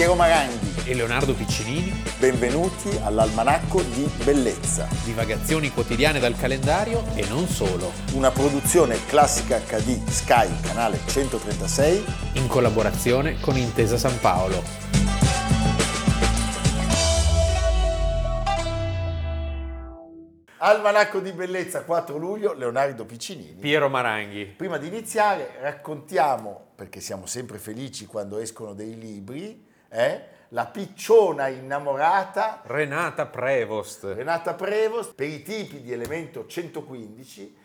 Piero Maranghi. e Leonardo Piccinini, Benvenuti all'Almanacco di Bellezza, divagazioni quotidiane dal calendario e non solo, una produzione classica HD Sky, canale 136. in collaborazione con Intesa San Paolo. Almanacco di Bellezza 4 luglio, Leonardo Piccinini. Piero Maranghi. Prima di iniziare raccontiamo, perché siamo sempre felici quando escono dei libri, eh, La picciona innamorata Renata Prevost. Renata Prevost per i tipi di elemento 115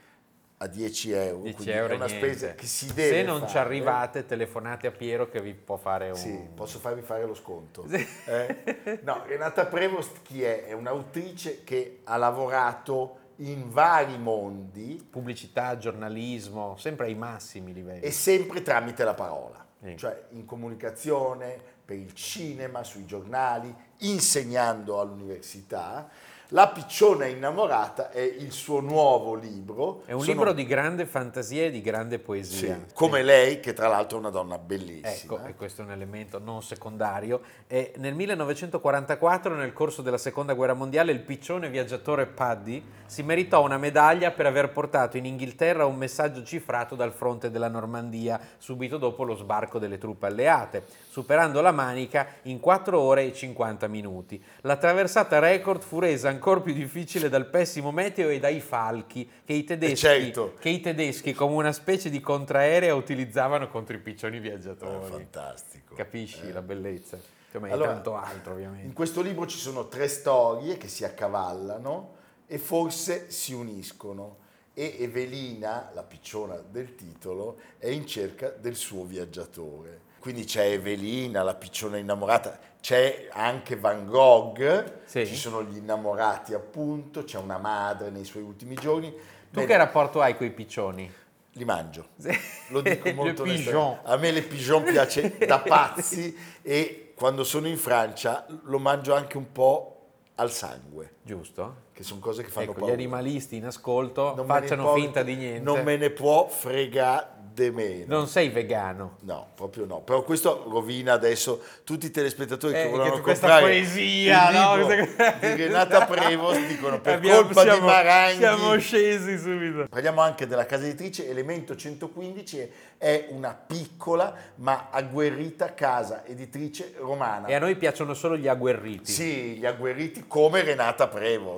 a 10 euro. 10 quindi euro è una niente. spesa che si deve Se non ci fare. arrivate, telefonate a Piero che vi può fare un... Sì, posso farvi fare lo sconto. Sì. Eh? No, Renata Prevost chi è? È un'autrice che ha lavorato in vari mondi Pubblicità, giornalismo, sempre ai massimi livelli. e sempre tramite la parola, Sì. cioè in comunicazione, per il cinema, sui giornali, insegnando all'università. La picciona innamorata è il suo nuovo libro. È un Sono- libro di grande fantasia e di grande sì, poesia. come lei, che tra l'altro è una donna bellissima. Ecco, e questo è un elemento non secondario. E nel 1944, nel corso della seconda guerra mondiale, il piccione viaggiatore Paddy si meritò una medaglia per aver portato in Inghilterra un messaggio cifrato dal fronte della Normandia, subito dopo lo sbarco delle truppe alleate, superando la Manica in 4 ore e 50 minuti. La traversata record fu resa ancora più difficile dal pessimo meteo e dai falchi che i tedeschi, certo. che i tedeschi come una specie di contraerea utilizzavano contro i piccioni viaggiatori. fantastico. Capisci Eh. la bellezza? Come Allora, tanto altro, ovviamente. In questo libro ci sono tre storie che si accavallano e forse si uniscono. E Evelina, la picciona del titolo, è in cerca del suo viaggiatore. Quindi c'è Evelina, la picciona innamorata, c'è anche Van Gogh, Sì. ci sono gli innamorati appunto, c'è una madre nei suoi ultimi giorni. Tu Bene, che rapporto hai con i piccioni? Li mangio. Lo dico molto pigeon. A me le pigeon piace da pazzi e quando sono in Francia lo mangio anche un po' al sangue, Giusto? che sono cose che fanno Ecco, gli paura. animalisti in ascolto Non facciano importa- finta di niente. Non me ne può frega de meno. Non sei vegano. No, proprio no. Però questo rovina adesso tutti i telespettatori che Eh, che questa comprare poesia, no? di Renata Prevost dicono per Abbiamo- colpa di siamo- Maranghi Siamo scesi subito. Parliamo anche della casa editrice Elemento 115, è una piccola ma agguerrita casa editrice romana. E a noi piacciono solo gli agguerriti. Sì, gli agguerriti come Renata Prevost.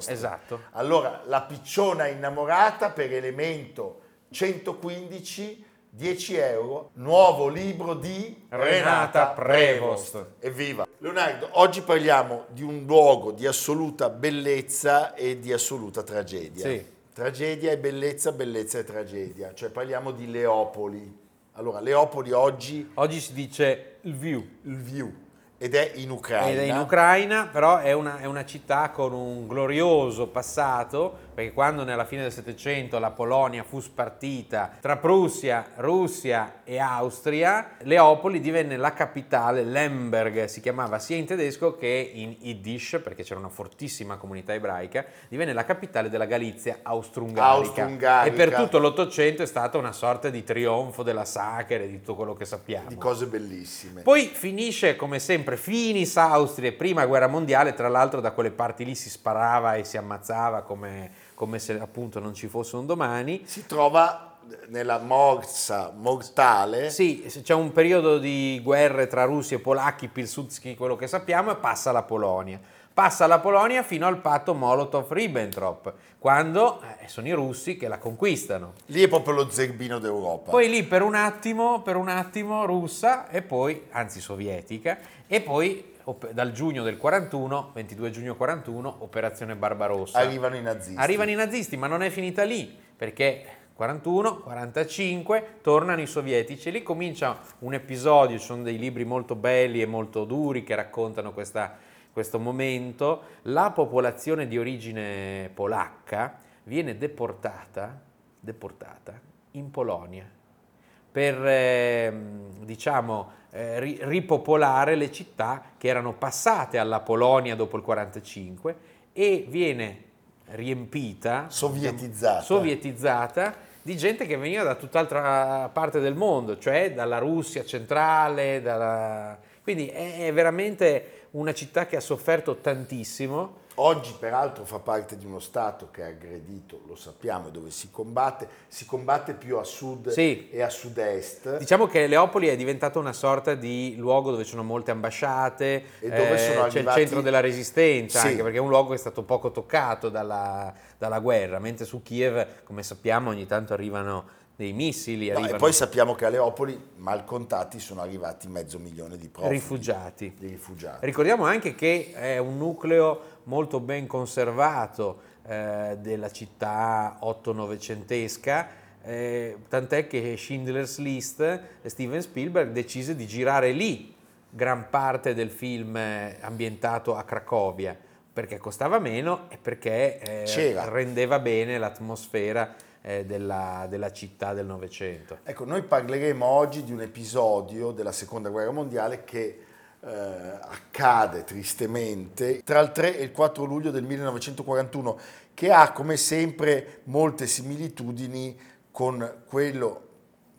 Esatto. Allora, la picciona innamorata per Elemento 115, 10 euro, nuovo libro di Renata Renata Prevost. Prevost. Evviva! Leonardo, oggi parliamo di un luogo di assoluta bellezza e di assoluta tragedia. Sì. Tragedia e bellezza, bellezza e tragedia. Cioè parliamo di Leopoli. Allora, Leopoli oggi, Oggi si dice il view. il view, ed è in Ucraina. Ed è in Ucraina, però è una, è una città con un glorioso passato, perché quando nella fine del Settecento la Polonia fu spartita tra Prussia, Russia e Austria, Leopoli divenne la capitale, Lemberg si chiamava sia in tedesco che in Yiddish, perché c'era una fortissima comunità ebraica, divenne la capitale della Galizia austro-ungarica. Austro-ungarica. E per tutto l'Ottocento è stata una sorta di trionfo della Sacher e di tutto quello che sappiamo. Di cose bellissime. Poi finisce come sempre, finis Austria, prima guerra mondiale, tra l'altro da quelle parti lì si sparava e si ammazzava come, come se appunto non ci fosse un domani. si trova nella morsa mortale Sì, c'è un periodo di guerre tra russi e polacchi, Pilsudski, quello che sappiamo, e passa alla Polonia. Passa alla Polonia fino al patto Molotov-Ribbentrop, quando eh, sono i russi che la conquistano. lì è proprio lo zerbino d'Europa Poi lì per un attimo, per un attimo russa e poi, anzi sovietica, e poi dal giugno del 41, 22 giugno 41, operazione Barbarossa. arrivano i nazisti Arrivano i nazisti, ma non è finita lì, perché 41, 45 tornano i sovietici e lì comincia un episodio, ci sono dei libri molto belli e molto duri che raccontano questa- questo momento. La popolazione di origine polacca viene deportata, deportata in Polonia per ehm, diciamo, eh, ri- ripopolare le città che erano passate alla Polonia dopo il 45 e viene riempita, Sovietizzata. diciamo, sovietizzata di gente che veniva da tutt'altra parte del mondo, cioè dalla Russia centrale, dalla- Quindi è veramente una città che ha sofferto tantissimo Oggi peraltro fa parte di uno Stato che è aggredito, lo sappiamo, dove si combatte, si combatte più a sud sì. e a sud-est. Diciamo che Leopoli è diventata una sorta di luogo dove ci sono molte ambasciate, e dove eh, sono arrivati... c'è il centro della resistenza, sì. anche perché è un luogo che è stato poco toccato dalla, dalla guerra, mentre su Kiev, come sappiamo, ogni tanto arrivano dei missili. No, e poi sappiamo che a Leopoli, mal contati, sono arrivati mezzo milione di profughi. Rifugiati. Di rifugiati. Ricordiamo anche che è un nucleo molto ben conservato eh, della città otto-novecentesca, eh, tant'è che Schindler's List, Steven Spielberg decise di girare lì gran parte del film eh, ambientato a Cracovia, perché costava meno e perché eh, rendeva bene l'atmosfera eh, della, della, città del Novecento. Ecco, noi parleremo oggi di un episodio della Seconda Guerra Mondiale che eh, accade tristemente tra il 3 e il 4 luglio del 1941, che ha come sempre molte similitudini con quello,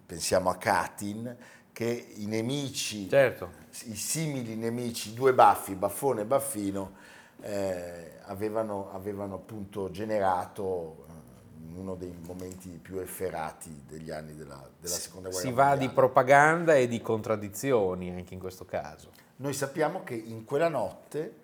pensiamo a Katyn, che i nemici, certo. i simili nemici, due baffi, baffone e baffino, eh, avevano, avevano appunto generato uno dei momenti più efferati degli anni della, della seconda guerra si mondiale. Si va di propaganda e di contraddizioni anche in questo caso. Noi sappiamo che in quella notte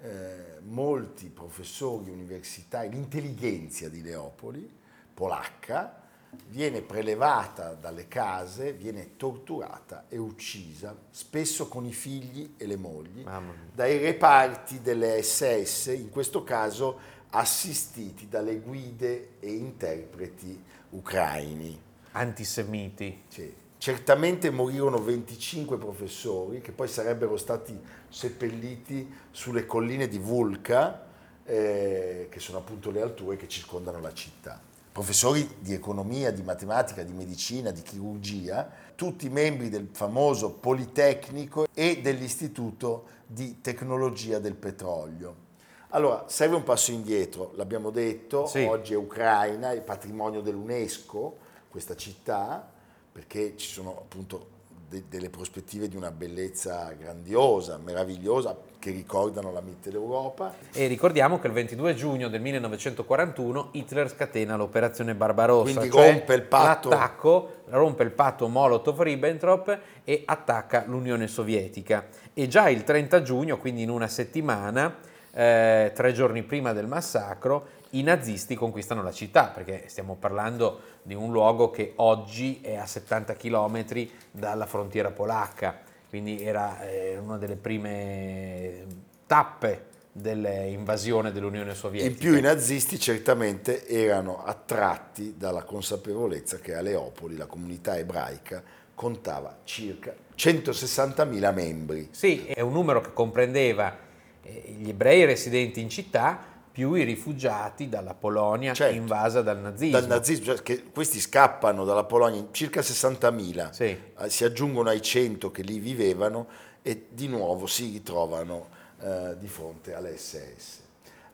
eh, molti professori universitari, l'intelligenza di Leopoli, polacca, viene prelevata dalle case, viene torturata e uccisa, spesso con i figli e le mogli, dai reparti delle SS, in questo caso assistiti dalle guide e interpreti ucraini. Antisemiti. Sì. Certamente morirono 25 professori che poi sarebbero stati seppelliti sulle colline di Vulca, eh, che sono appunto le alture che circondano la città. Professori di economia, di matematica, di medicina, di chirurgia, tutti membri del famoso Politecnico e dell'Istituto di Tecnologia del Petrolio. Allora, serve un passo indietro, l'abbiamo detto, sì. oggi è Ucraina, è patrimonio dell'UNESCO, questa città, perché ci sono appunto de- delle prospettive di una bellezza grandiosa, meravigliosa, che ricordano la Mitteleuropa. E ricordiamo che il 22 giugno del 1941 Hitler scatena l'operazione Barbarossa, quindi cioè rompe il patto. L'attacco, rompe il patto Molotov-Ribbentrop e attacca l'Unione Sovietica. E già il 30 giugno, quindi in una settimana, eh, tre giorni prima del massacro, i nazisti conquistano la città, perché stiamo parlando di un luogo che oggi è a 70 km dalla frontiera polacca, quindi era eh, una delle prime tappe dell'invasione dell'Unione Sovietica. In più i nazisti certamente erano attratti dalla consapevolezza che a Leopoli la comunità ebraica contava circa 160.000 membri. Sì, è un numero che comprendeva eh, gli ebrei residenti in città più i rifugiati dalla Polonia certo, invasa dal nazismo. Dal nazismo, cioè che questi scappano dalla Polonia, circa 60.000, sì. Eh, si aggiungono ai 100 che lì vivevano e di nuovo si ritrovano eh, di fronte all'SS.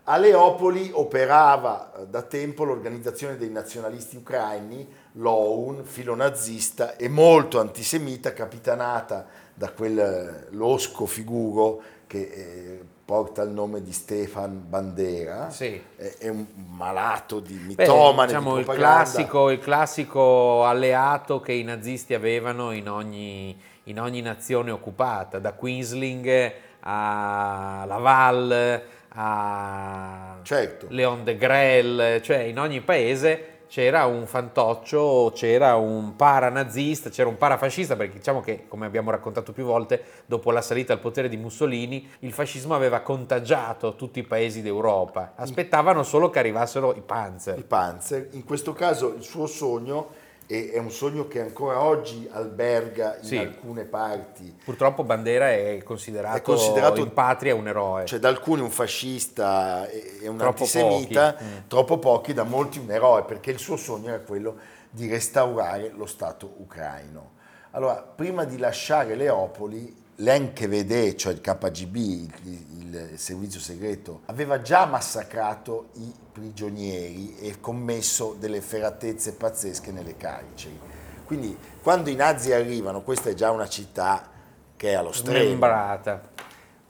A Leopoli operava eh, da tempo l'organizzazione dei nazionalisti ucraini, l'OUN, filonazista e molto antisemita, capitanata da quel losco figuro che eh, porta il nome di Stefan Bandera, sì. è, è, un malato di mitomane, Beh, diciamo, di il, classico, il classico alleato che i nazisti avevano in ogni, in ogni nazione occupata, da Quisling a Laval a certo. Leon de Grelle, cioè in ogni paese c'era un fantoccio, c'era un paranazista, c'era un parafascista, perché diciamo che, come abbiamo raccontato più volte, dopo la salita al potere di Mussolini, il fascismo aveva contagiato tutti i paesi d'Europa. Aspettavano solo che arrivassero i panzer. I panzer. In questo caso il suo sogno e è un sogno che ancora oggi alberga in sì. alcune parti. Purtroppo Bandera è considerato, è considerato in patria un eroe. Cioè da alcuni un fascista e un troppo antisemita, pochi. Mm. troppo pochi, da molti un eroe, perché il suo sogno era quello di restaurare lo Stato ucraino. Allora, prima di lasciare Leopoli, l'NKVD, cioè il KGB, il, il, servizio segreto, aveva già massacrato i prigionieri e commesso delle efferatezze pazzesche nelle carceri. Quindi quando i nazi arrivano, questa è già una città che è allo stremo. Smembrata.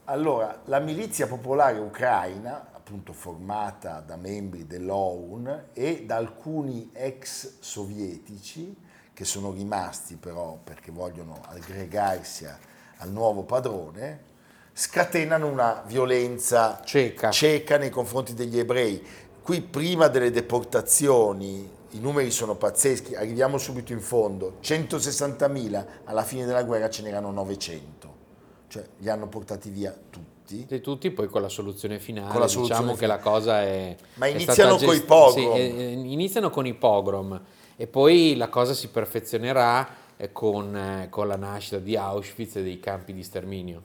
Allora, la milizia popolare ucraina, appunto formata da membri dell'OUN e da alcuni ex sovietici, che sono rimasti però perché vogliono aggregarsi al nuovo padrone, scatenano una violenza Cieca. cieca nei confronti degli ebrei. Qui prima delle deportazioni, i numeri sono pazzeschi, arriviamo subito in fondo, 160.000, alla fine della guerra ce n'erano 900, cioè li hanno portati via tutti. Di tutti, poi con la soluzione finale, Con la diciamo soluzione che la cosa è... Ma è iniziano coi gest- pogrom. sì, eh, eh, iniziano con i pogrom e poi la cosa si perfezionerà eh, con, eh, con la nascita di Auschwitz e dei campi di sterminio.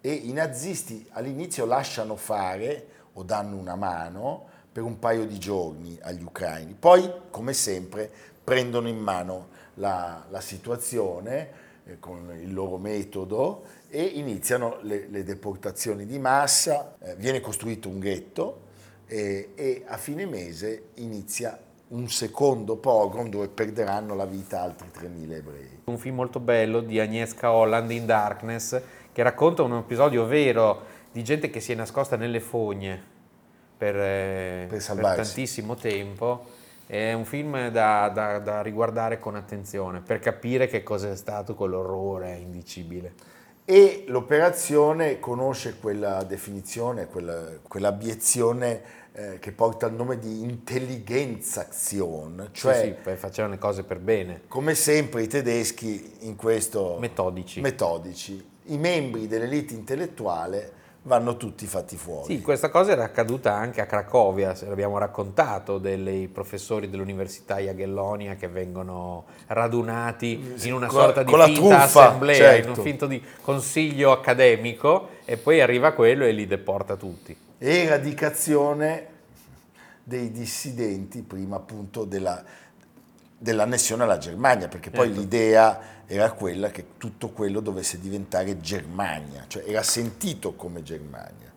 E i nazisti all'inizio lasciano fare o danno una mano per un paio di giorni agli ucraini, poi come sempre prendono in mano la, la situazione eh, con il loro metodo e iniziano le, le deportazioni di massa, eh, viene costruito un ghetto e, e a fine mese inizia un secondo pogrom dove perderanno la vita altri 3.000 ebrei. Un film molto bello di Agnieszka Holland in Darkness che racconta un episodio vero di gente che si è nascosta nelle fogne per, eh, Per salvarsi. tantissimo tempo. È un film da, da- da riguardare con attenzione per capire che cosa è stato quell'orrore indicibile. E l'operazione conosce quella definizione, quella, quell'abiezione eh, che porta il nome di Intelligenzaktion, cioè sì, sì, facevano le cose per bene, come sempre i tedeschi in questo metodici. metodici, i membri dell'elite intellettuale vanno tutti fatti fuori. Sì, questa cosa era accaduta anche a Cracovia, se l'abbiamo raccontato, dei professori dell'Università Jagellonia che vengono radunati in una con sorta di finta truffa, assemblea, in certo. un finto di consiglio accademico e poi arriva quello e li deporta tutti. eradicazione dei dissidenti prima appunto della, dell'annessione alla Germania, perché poi Ecco. l'idea era quella che tutto quello dovesse diventare Germania, cioè era sentito come Germania.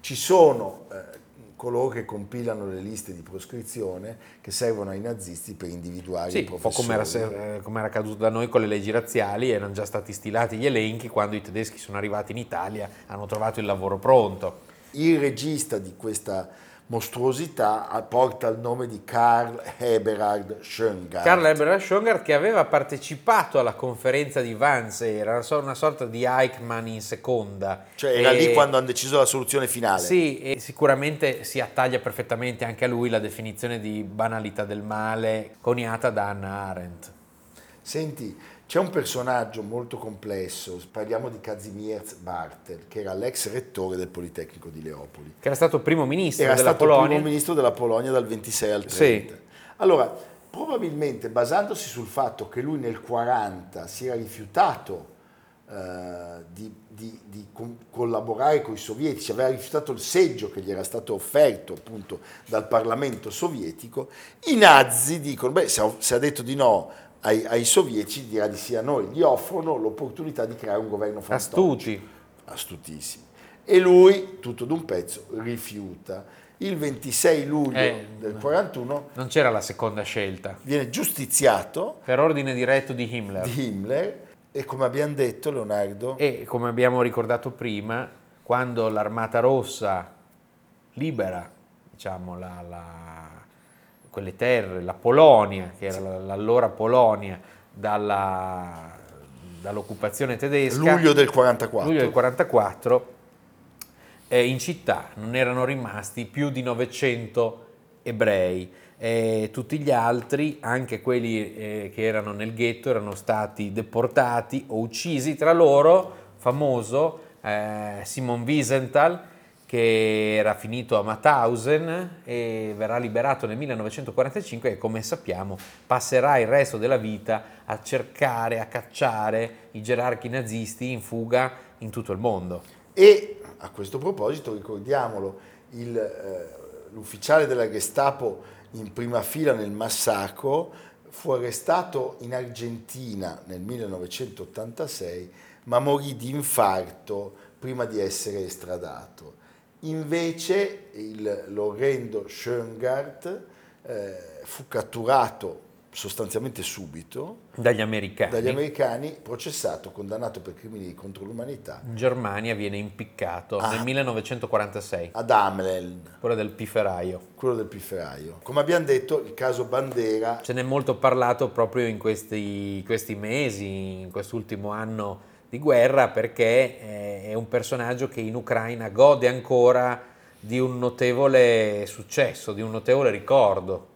Ci sono eh, coloro che compilano le liste di proscrizione che servono ai nazisti per individuare Sì, i un po' professori. come era, come era accaduto da noi con le leggi razziali, erano già stati stilati gli elenchi, quando i tedeschi sono arrivati in Italia hanno trovato il lavoro pronto. Il regista di questa mostruosità porta il nome di Karl Eberhard Schöngart. Karl Eberhard Schongard che aveva partecipato alla conferenza di Wannsee, era una so- una sorta di Eichmann in seconda. Cioè era E- lì quando hanno deciso la soluzione finale. Sì, e sicuramente si attaglia perfettamente anche a lui la definizione di banalità del male coniata da Hannah Arendt. Senti, c'è un personaggio molto complesso, parliamo di Kazimierz Bartel, che era l'ex rettore del Politecnico di Leopoli. Che era stato primo ministro Era della stato Polonia. primo ministro della Polonia dal 26 al Sì. 30. Allora, probabilmente basandosi sul fatto che lui nel 40 si era rifiutato eh, di, di- di con- collaborare con i sovietici, aveva rifiutato il seggio che gli era stato offerto appunto dal Parlamento sovietico, i nazi dicono, beh, se ha, se ha detto di no ai, ai sovietici, dirà di sì a noi, gli offrono l'opportunità di creare un governo fantoche Astuti. astutissimi. E lui, tutto d'un pezzo, rifiuta. Il 26 luglio Eh, del no. 41 Non c'era la seconda scelta. viene giustiziato Per ordine diretto di Himmler. di Himmler e come abbiamo detto Leonardo, E come abbiamo ricordato prima, quando l'Armata Rossa libera diciamo, la- la- quelle terre, la Polonia, che era la- l'allora Polonia, dalla- dall'occupazione tedesca, luglio del 44, luglio del 44, eh, in città non erano rimasti più di 900 ebrei. E tutti gli altri, anche quelli eh, che erano nel ghetto, erano stati deportati o uccisi. Tra loro, famoso eh, Simon Wiesenthal, che era finito a Mauthausen e verrà liberato nel 1945 e come sappiamo passerà il resto della vita a cercare, a cacciare i gerarchi nazisti in fuga in tutto il mondo. E a questo proposito ricordiamolo, il, eh, l'ufficiale della Gestapo in prima fila nel massacro fu arrestato in Argentina nel 1986, ma morì di infarto prima di essere estradato. Invece il, l'orrendo Schöngart eh, fu catturato sostanzialmente subito dagli americani. dagli americani, processato, condannato per crimini contro l'umanità In Germania viene impiccato Ah. nel 1946, ad Amlen, quello del pifferaio. quello del pifferaio. Come abbiamo detto, il caso Bandera Ce n'è molto parlato proprio in questi, questi mesi, in quest'ultimo anno di guerra, perché eh, è un personaggio che in Ucraina gode ancora di un notevole successo, di un notevole ricordo.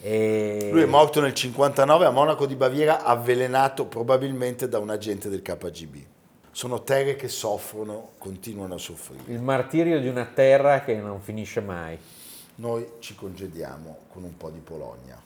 E- Lui è morto nel 59 a Monaco di Baviera, avvelenato probabilmente da un agente del KGB. Sono terre che soffrono, continuano a soffrire. Il martirio di una terra che non finisce mai. Noi ci congediamo con un po' di Polonia.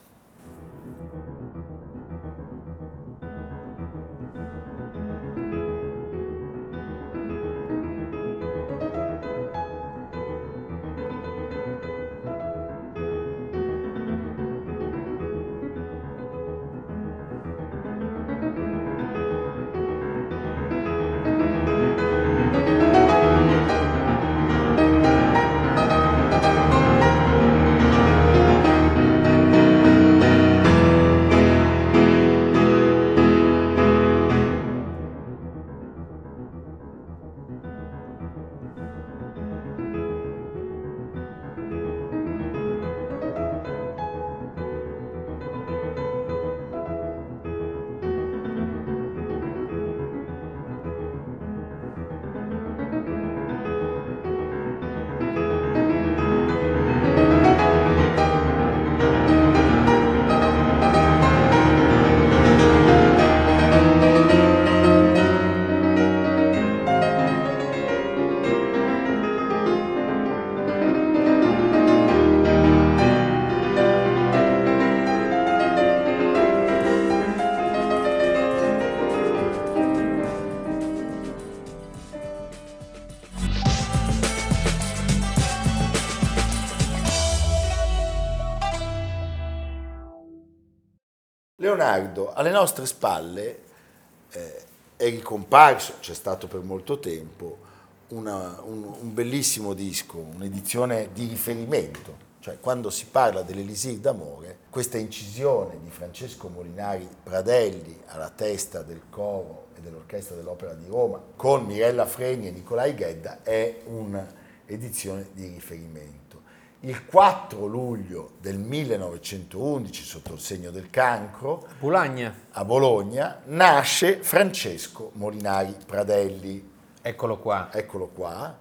Alle nostre spalle eh, è ricomparso, c'è stato per molto tempo, una- un, un bellissimo disco, un'edizione di riferimento. Cioè, quando si parla dell'Elisir d'amore, questa incisione di Francesco Molinari Pradelli alla testa del coro e dell'orchestra dell'Opera di Roma, con Mirella Freni e Nicolai Ghedda, è un'edizione di riferimento. Il 4 luglio del 1911, sotto il segno del cancro, Pulagna, a Bologna, nasce Francesco Molinari Pradelli. eccolo qua. Eccolo qua,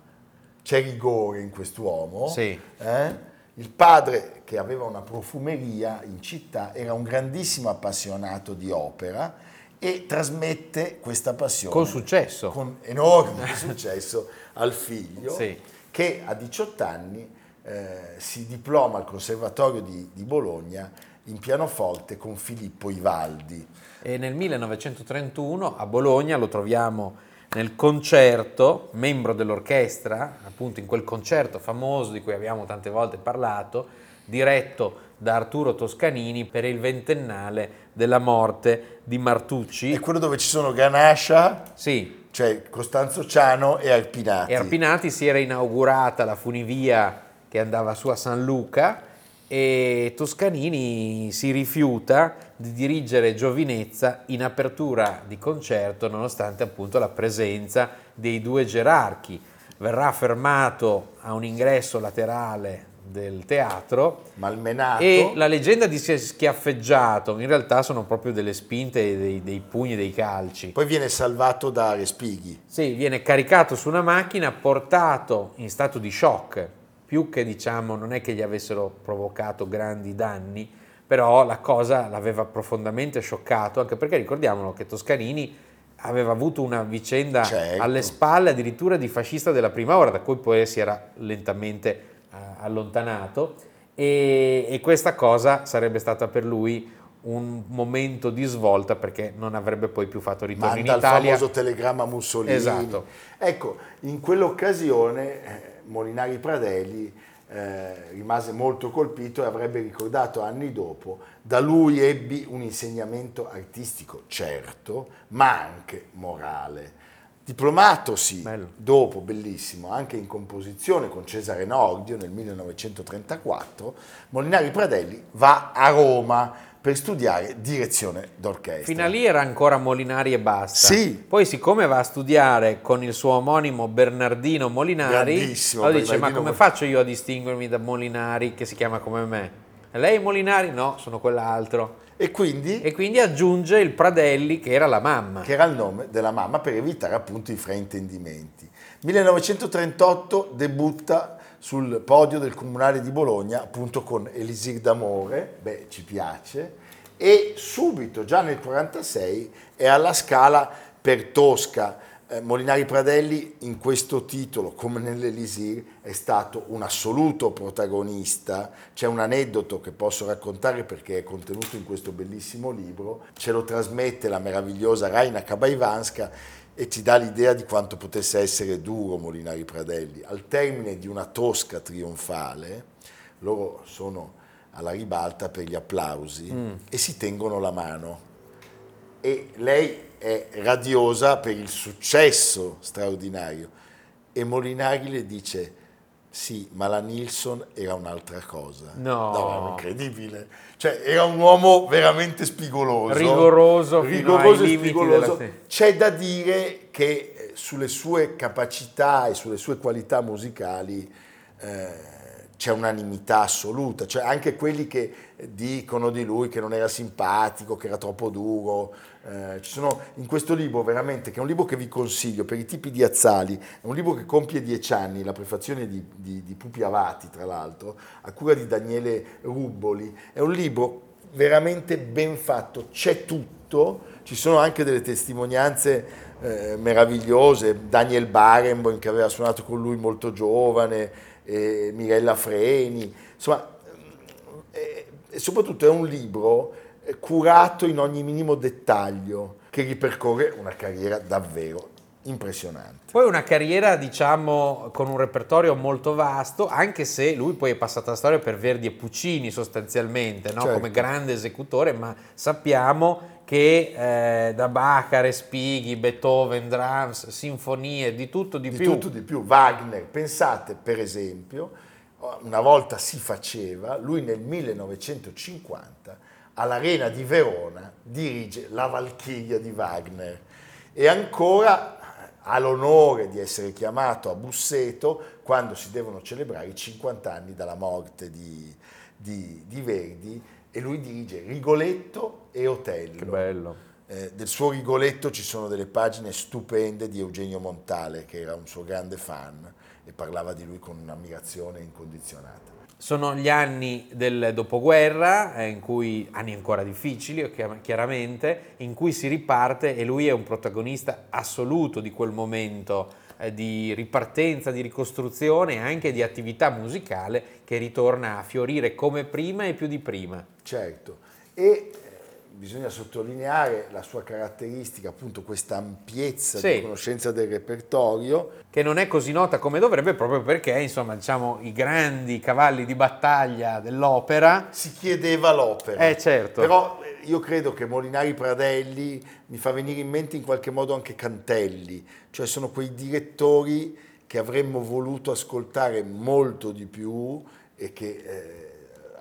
c'è rigore in quest'uomo. Sì. eh? Il padre, che aveva una profumeria in città, era un grandissimo appassionato di opera e trasmette questa passione Con successo. con enorme successo al figlio Sì. che a 18 anni eh, si diploma al Conservatorio di, di Bologna in pianoforte con Filippo Ivaldi. E nel 1931 a Bologna lo troviamo nel concerto, membro dell'orchestra, appunto in quel concerto famoso di cui abbiamo tante volte parlato, diretto da Arturo Toscanini per il ventennale della morte di Martucci. È quello dove ci sono Ganascia, Sì, cioè Costanzo Ciano e Arpinati. e Arpinati si era inaugurata la funivia che andava su a San Luca e Toscanini si rifiuta di dirigere Giovinezza in apertura di concerto nonostante appunto la presenza dei due gerarchi. Verrà fermato a un ingresso laterale del teatro Malmenato. e la leggenda di si è schiaffeggiato, in realtà sono proprio delle spinte, dei, dei pugni, dei calci. Poi viene salvato da Respighi. Sì, viene caricato su una macchina, portato in stato di shock, più che diciamo non è che gli avessero provocato grandi danni, però la cosa l'aveva profondamente scioccato, anche perché ricordiamolo che Toscanini aveva avuto una vicenda Certo. alle spalle addirittura di fascista della prima ora, da cui poi si era lentamente eh, allontanato e, e questa cosa sarebbe stata per lui un momento di svolta perché non avrebbe poi più fatto ritorno in Manda il Italia. famoso telegramma Mussolini. Esatto. Ecco, in quell'occasione eh, Molinari Pradelli eh, rimase molto colpito e avrebbe ricordato anni dopo, da lui ebbi un insegnamento artistico, certo, ma anche morale. Diplomatosi Bello. dopo, bellissimo, anche in composizione con Cesare Nordio nel 1934, Molinari Pradelli va a Roma per studiare direzione d'orchestra. Fino a lì era ancora Molinari e basta. Sì. Poi siccome va a studiare con il suo omonimo Bernardino Molinari, Grandissimo allora dice ma come faccio io a distinguermi da Molinari che si chiama come me? Lei Molinari? No, sono quell'altro. E quindi, E quindi aggiunge il Pradelli che era la mamma. che era il nome della mamma per evitare appunto i fraintendimenti. 1938 debutta sul podio del Comunale di Bologna appunto con Elisir d'Amore, beh ci piace, e subito già nel 1946 è alla scala per Tosca. Eh, Molinari Pradelli in questo titolo, come nell'Elisir, è stato un assoluto protagonista. C'è un aneddoto che posso raccontare perché è contenuto in questo bellissimo libro, ce lo trasmette la meravigliosa Raina Kabaivanska e ci dà l'idea di quanto potesse essere duro Molinari Pradelli. Al termine di una tosca trionfale, loro sono alla ribalta per gli applausi e si tengono la mano. E lei è radiosa per il successo straordinario. E Molinari le dice sì, ma la Nilsson era un'altra cosa. No. è incredibile. Cioè, era un uomo veramente spigoloso. Rigoroso rigoroso e spigoloso. della- C'è da dire che eh, sulle sue capacità e sulle sue qualità musicali eh, c'è unanimità assoluta, cioè anche quelli che dicono di lui che non era simpatico, che era troppo duro. eh, ci sono in questo libro veramente, che è un libro che vi consiglio per i tipi di Azzali, è un libro che compie dieci anni, la prefazione di, di, di Pupi Avati tra l'altro, a cura di Daniele Rubboli, è un libro veramente ben fatto, c'è tutto, ci sono anche delle testimonianze eh, meravigliose, Daniel Barenboim che aveva suonato con lui molto giovane, eh, Mirella Freni, insomma, eh, soprattutto è un libro eh, curato in ogni minimo dettaglio che ripercorre una carriera davvero impressionante. Poi una carriera, diciamo, con un repertorio molto vasto, anche se lui poi è passato alla storia per Verdi e Puccini sostanzialmente, no? Certo. come grande esecutore, ma sappiamo che eh, da Bach a Respighi, Beethoven, drums, sinfonie, di tutto di, di più. tutto di più. Wagner, pensate per esempio, una volta si faceva, lui nel 1950 all'Arena di Verona dirige la Valchiria di Wagner e ancora ha l'onore di essere chiamato a Busseto quando si devono celebrare i 50 anni dalla morte di, di- di Verdi e lui dirige Rigoletto e Otello. Che bello. Eh, del suo Rigoletto ci sono delle pagine stupende di Eugenio Montale, che era un suo grande fan e parlava di lui con un'ammirazione incondizionata. Sono gli anni del dopoguerra, eh, in cui, anni ancora difficili chiam- chiaramente, in cui si riparte e lui è un protagonista assoluto di quel momento eh, di ripartenza, di ricostruzione e anche di attività musicale che ritorna a fiorire come prima e più di prima. Certo, e eh, bisogna sottolineare la sua caratteristica, appunto questa ampiezza Sì. di conoscenza del repertorio, che non è così nota come dovrebbe proprio perché, insomma, diciamo, i grandi cavalli di battaglia dell'opera si chiedeva l'opera. Eh, certo. Però eh, io credo che Molinari Pradelli mi fa venire in mente in qualche modo anche Cantelli, cioè sono quei direttori che avremmo voluto ascoltare molto di più e che eh,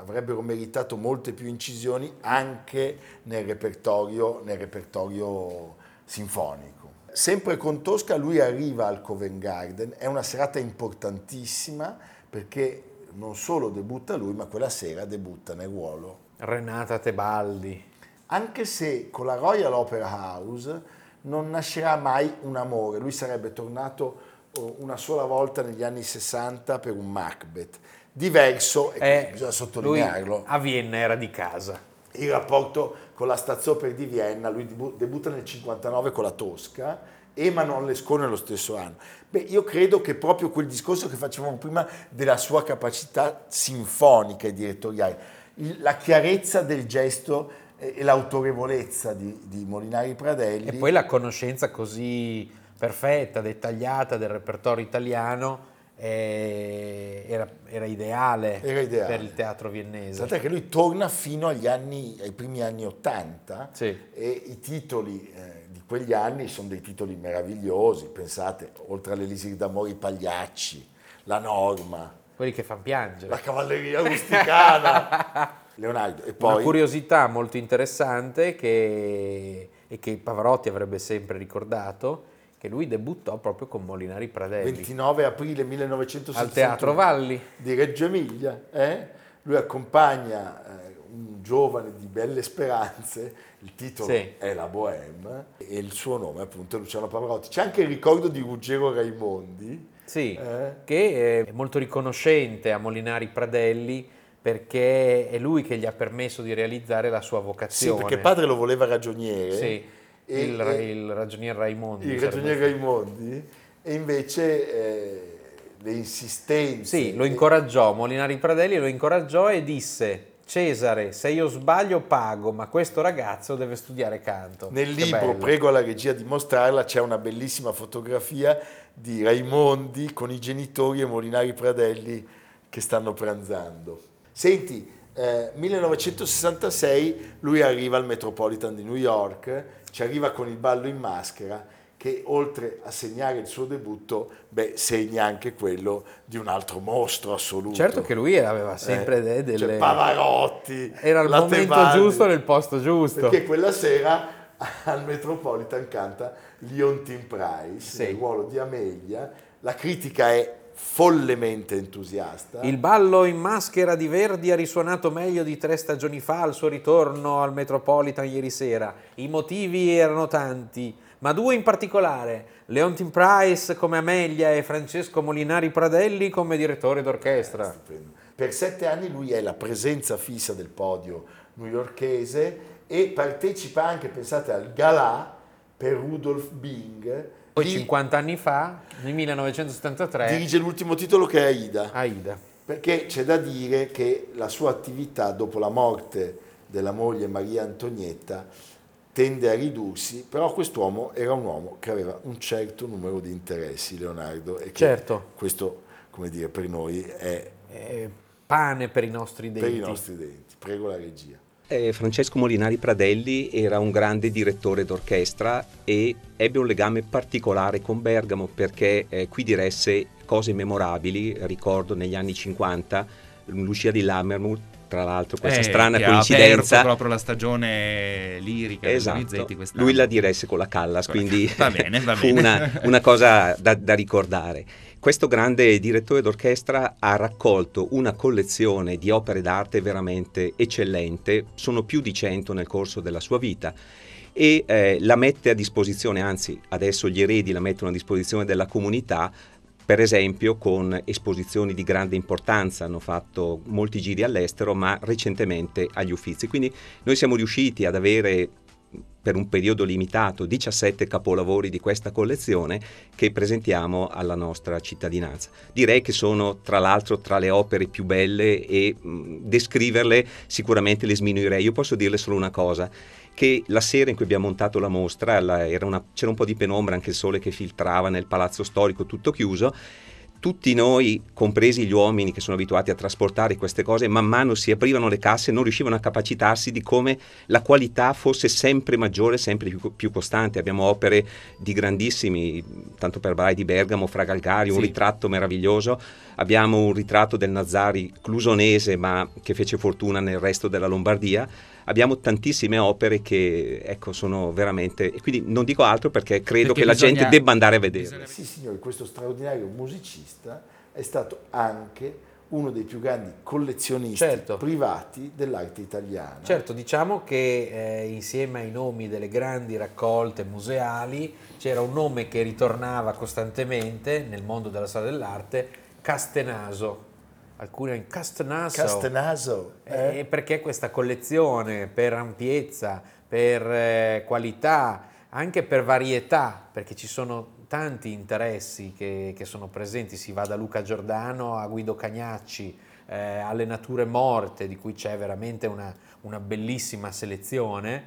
avrebbero meritato molte più incisioni anche nel repertorio, nel repertorio sinfonico. Sempre con Tosca lui arriva al Covent Garden, è una serata importantissima perché non solo debutta lui, ma quella sera debutta nel ruolo Renata Tebaldi. anche se con la Royal Opera House non nascerà mai un amore, lui sarebbe tornato oh, una sola volta negli anni 60 per un Macbeth. Diverso, e Eh, bisogna sottolinearlo, a Vienna era di casa. il rapporto con la Staatsoper di Vienna, lui debu- debutta nel 59 con la Tosca e Manon Lescaut nello stesso anno. Beh, io credo che proprio quel discorso che facevamo prima della sua capacità sinfonica e direttoriale, la chiarezza del gesto e l'autorevolezza di, di Molinari Pradelli, E poi la conoscenza così perfetta, dettagliata del repertorio italiano era, era ideale Era ideale. per il teatro viennese. tant'è che lui torna fino agli anni, ai primi anni 80 Sì. e i titoli eh, di quegli anni sono dei titoli meravigliosi, pensate, oltre all'Elisir d'Amore i Pagliacci, la Norma, Quelli che fanno piangere. la cavalleria rusticana, Leonardo. E Una poi curiosità molto interessante che, e che Pavarotti avrebbe sempre ricordato, che lui debuttò proprio con Molinari Pradelli 29 aprile 1961 al Teatro Valli. di Reggio Emilia, eh? lui accompagna eh, un giovane di belle speranze, il titolo Sì. è La Bohème e il suo nome appunto è Luciano Pavarotti. C'è anche il ricordo di Ruggero Raimondi, Sì, Eh? che è molto riconoscente a Molinari Pradelli perché è lui che gli ha permesso di realizzare la sua sì, vocazione. perché padre lo voleva ragioniere, Sì, e- il, e- il ragionier Raimondi. il sarebbe ragioniere Raimondi, e invece eh, le insistenze... Sì, lo incoraggiò, Molinari Pradelli lo incoraggiò e disse Cesare, se io sbaglio pago, ma questo ragazzo deve studiare canto. Nel Che libro, bello. prego la regia di mostrarla, c'è una bellissima fotografia di Raimondi con i genitori e Molinari Pradelli che stanno pranzando. Senti, eh, 1966 lui arriva al Metropolitan di New York, ci arriva con il ballo in maschera che oltre a segnare il suo debutto, beh, segna anche quello di un altro mostro assoluto. Certo che lui aveva sempre Eh, de- delle... cioè Pavarotti, Era il momento Tebaldi. giusto nel posto giusto. Perché quella sera al Metropolitan canta Leontine Price Sì. nel ruolo di Amelia. La critica è follemente entusiasta. Il ballo in maschera di Verdi ha risuonato meglio di tre stagioni fa al suo ritorno al Metropolitan ieri sera. I motivi erano tanti, ma due in particolare. Leontin Price come Amelia e Francesco Molinari Pradelli come direttore d'orchestra. Stupendo. Per sette anni lui è la presenza fissa del podio newyorkese e partecipa anche, pensate, al galà per Rudolf Bing. Poi Di- 50 anni fa, nel 1973, dirige l'ultimo titolo che è Aida. Aida. Perché c'è da dire che la sua attività dopo la morte della moglie Maria Antonietta tende a ridursi, però quest'uomo era un uomo che aveva un certo numero di interessi, Leonardo, e Certo. questo, come dire, per noi è Eh, pane per i nostri denti. per i nostri denti. Prego la regia. Eh, Francesco Molinari Pradelli era un grande direttore d'orchestra e ebbe un legame particolare con Bergamo perché eh, qui diresse cose memorabili, ricordo negli anni 50, Lucia di Lammermoor, tra l'altro questa Eh, strana che ha coincidenza. aperto proprio la stagione lirica Esatto, lui la diresse con la Callas, Con la quindi Callas. Va bene, va fu bene. una, una cosa da, da ricordare. Questo grande direttore d'orchestra ha raccolto una collezione di opere d'arte veramente eccellente, sono più di 100 nel corso della sua vita e eh, la mette a disposizione, anzi adesso gli eredi la mettono a disposizione della comunità, per esempio con esposizioni di grande importanza, hanno fatto molti giri all'estero, ma recentemente agli Uffizi. Quindi noi siamo riusciti ad avere per un periodo limitato 17 capolavori di questa collezione che presentiamo alla nostra cittadinanza. Direi che sono tra l'altro tra le opere più belle e mh, descriverle sicuramente le sminuirei. Io posso dirle solo una cosa, che la sera in cui abbiamo montato la mostra la- una- c'era un po' di penombra, anche il sole che filtrava nel palazzo storico tutto chiuso, tutti noi, compresi gli uomini che sono abituati a trasportare queste cose, man mano si aprivano le casse e non riuscivano a capacitarsi di come la qualità fosse sempre maggiore, sempre più, più costante. Abbiamo opere di grandissimi, tanto per parlare di Bergamo, Fra Galgari, un Sì. ritratto meraviglioso. Abbiamo un ritratto del Nazzari clusonese, ma che fece fortuna nel resto della Lombardia. Abbiamo tantissime opere che ecco, sono veramente. E quindi non dico altro perché credo Perché che la bisogna- gente debba andare a vedere. bisogna- Sì, signori, questo straordinario musicista è stato anche uno dei più grandi collezionisti Certo. privati dell'arte italiana. Certo, diciamo che eh, insieme ai nomi delle grandi raccolte museali c'era un nome che ritornava costantemente nel mondo della storia dell'arte, Castenaso. Alcuni in Castenaso. Castenaso. eh? Eh, perché questa collezione per ampiezza, per eh, qualità, anche per varietà, perché ci sono tanti interessi che, che sono presenti, si va da Luca Giordano a Guido Cagnacci, eh, alle nature morte, di cui c'è veramente una, una bellissima selezione,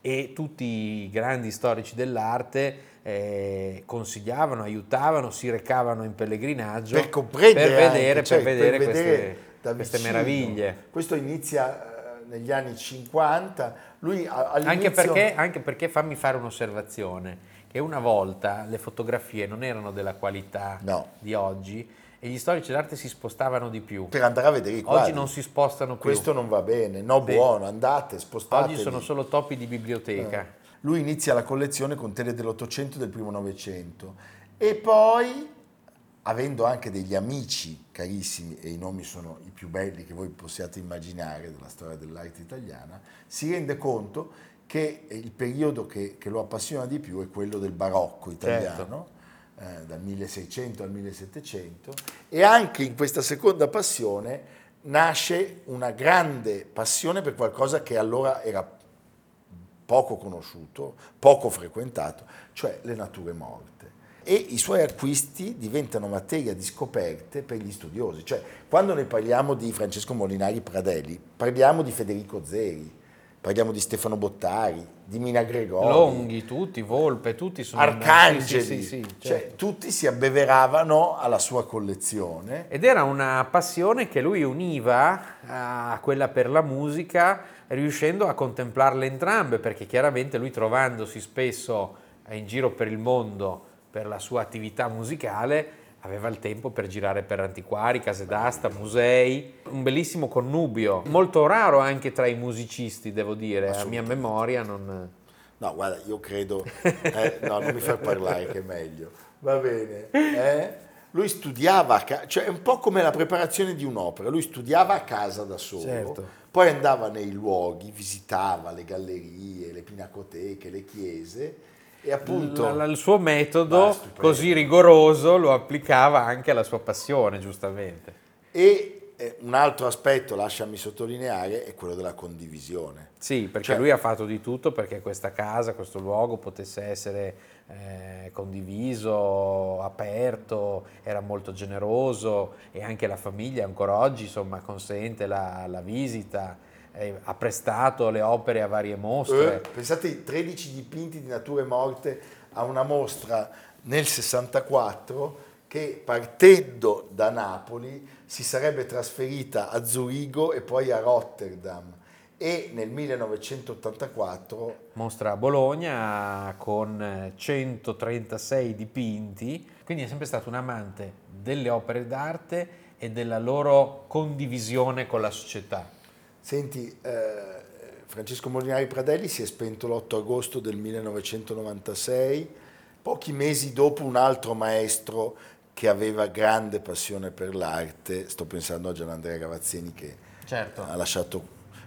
e tutti i grandi storici dell'arte eh, consigliavano, aiutavano, si recavano in pellegrinaggio per comprendere, per vedere, anche, cioè, per vedere per vedere queste, queste meraviglie. Questo inizia eh, negli anni 50, lui all'inizio... Anche perché, anche perché fammi fare un'osservazione, che una volta le fotografie non erano della qualità No. di oggi e gli storici d'arte si spostavano di più. Per andare a vedere i quadri. Oggi non si spostano più. Questo non va bene, no Sì. buono, andate, spostatevi. Oggi sono solo topi di biblioteca. Eh. Lui inizia la collezione con tele dell'Ottocento e del primo Novecento e poi, avendo anche degli amici carissimi, e i nomi sono i più belli che voi possiate immaginare della storia dell'arte italiana, si rende conto che il periodo che, che lo appassiona di più è quello del barocco italiano. eh, dal 1600 al 1700 e anche in questa seconda passione nasce una grande passione per qualcosa che allora era poco conosciuto, poco frequentato, cioè le nature morte. E i suoi acquisti diventano materia di scoperte per gli studiosi. Cioè, quando noi parliamo di Francesco Molinari Pradelli, parliamo di Federico Zeri, parliamo di Stefano Bottari, di Mina Gregori, Longhi, tutti, Volpe, tutti sono... Arcangeli, Sì, sì, sì, cioè, certo. tutti si abbeveravano alla sua collezione. Ed era una passione che lui univa a quella per la musica, riuscendo a contemplarle entrambe, perché chiaramente lui trovandosi spesso in giro per il mondo per la sua attività musicale, aveva il tempo per girare per antiquari, case d'asta, musei, un bellissimo connubio, molto raro anche tra i musicisti, devo dire, a mia memoria non... No, guarda, io credo... eh, no, non mi far parlare che è meglio. Va bene. eh? Lui studiava, a ca- cioè è un po' come la preparazione di un'opera, lui studiava a casa da solo, Certo. poi andava nei luoghi, visitava le gallerie, le pinacoteche, le chiese e appunto... L- il suo metodo stupendo. così rigoroso lo applicava anche alla sua passione, giustamente. E eh, un altro aspetto, lasciami sottolineare, è quello della condivisione. Sì, perché Cioè- lui ha fatto di tutto perché questa casa, questo luogo potesse essere eh, condiviso, aperto, era molto generoso e anche la famiglia ancora oggi insomma consente la, la visita, ha prestato le opere a varie mostre. Eh, pensate ai 13 dipinti di nature morte a una mostra nel 64 che partendo da Napoli si sarebbe trasferita a Zurigo e poi a Rotterdam e nel 1984 Mostra a Bologna con eh, 136 dipinti, quindi è sempre stato un amante delle opere d'arte e della loro condivisione con la società. Senti, eh, Francesco Molinari Pradelli si è spento l'8 agosto del 1996, pochi mesi dopo un altro maestro che aveva grande passione per l'arte, sto pensando a Gianandrea Gavazzini che Certo. ha lasciato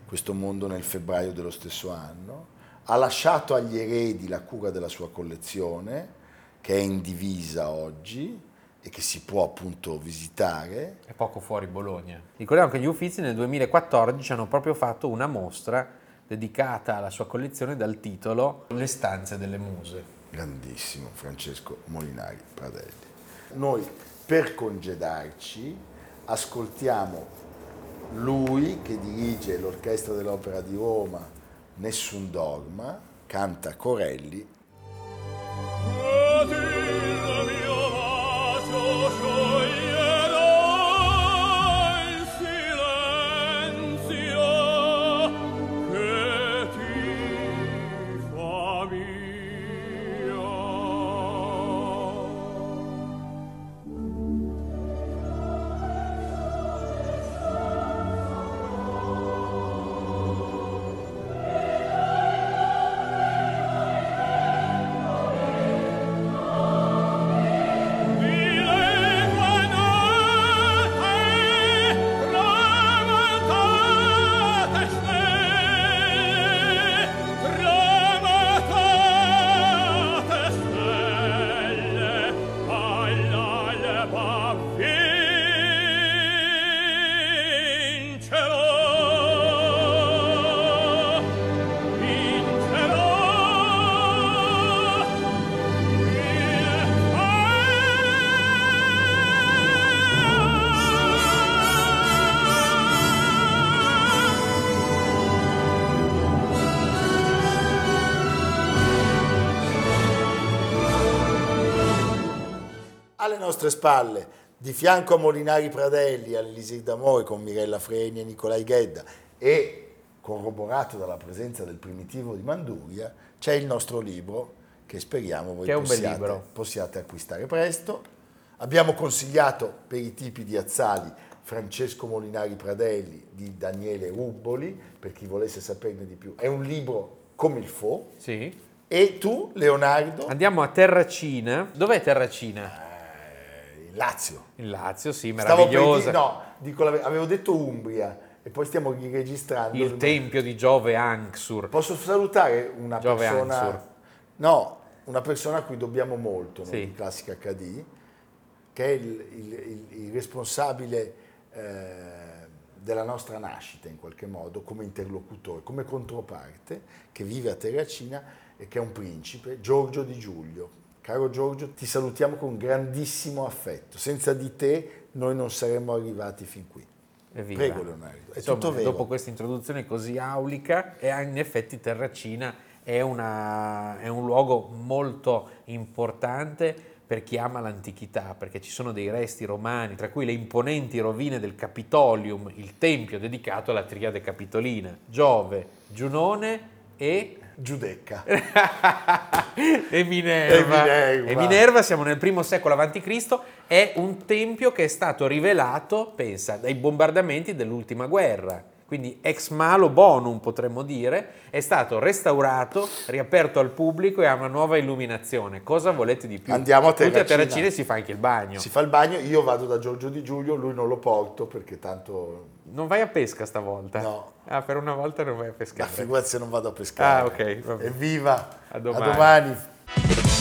questo mondo nel febbraio dello stesso anno, ha lasciato agli eredi la cura della sua collezione, che è in divisa oggi e che si può appunto visitare. È poco fuori Bologna. Ricordiamo che gli Uffizi nel 2014 hanno proprio fatto una mostra dedicata alla sua collezione dal titolo Le stanze delle muse. grandissimo Francesco Molinari Pradelli. Noi per congedarci ascoltiamo lui che dirige l'Orchestra dell'Opera di Roma, Nessun Dogma, canta Corelli. Nostre spalle, di fianco a Molinari Pradelli, all'Elisir d'Amore con Mirella Freni e Nicolai Ghedda e corroborato dalla presenza del primitivo di Manduria, c'è il nostro libro che speriamo voi Che possiate, possiate acquistare presto. Abbiamo consigliato per i tipi di Azzali Francesco Molinari Pradelli di Daniele Rubboli, per chi volesse saperne di più. È un libro come il Fo. Sì. E tu, Leonardo? Andiamo a Terracina. Dov'è Terracina? Il Lazio. In Lazio, sì, Stavo per meravigliosa. dire- no, dico avevo detto Umbria e poi stiamo riregistrando. Il tempio di Giove Anxur. Posso salutare una Giove persona... Ansur. No, una persona a cui dobbiamo molto Sì. di Classica HD, che è il, il- il- il responsabile eh, della nostra nascita in qualche modo, come interlocutore, come controparte, che vive a Terracina e che è un principe, Giorgio Di Giulio. Caro Giorgio, ti salutiamo con grandissimo affetto. Senza di te noi non saremmo arrivati fin qui. Evviva. Prego Leonardo, è Insomma, tutto vero. dopo questa introduzione così aulica, e in effetti Terracina è, una- è un luogo molto importante per chi ama l'antichità, perché ci sono dei resti romani, tra cui le imponenti rovine del Capitolium, il tempio dedicato alla triade capitolina, Giove, Giunone e Giudecca. e Minerva. E Minerva. E Minerva, siamo nel primo secolo a.C., è un tempio che è stato rivelato, pensa, dai bombardamenti dell'ultima guerra. Quindi ex malo bonum potremmo dire, è stato restaurato, riaperto al pubblico e ha una nuova illuminazione. Cosa volete di più? Andiamo a Tutti a Terracina. Terracina e si fa anche il bagno. Si fa il bagno, io vado da Giorgio Di Giulio, lui non lo porto perché tanto... Non vai a pesca stavolta? No. Ah, per una volta non vai a Ma pescare. figurati se non vado a pescare. Ah, ok, va bene. Evviva! A domani. domani.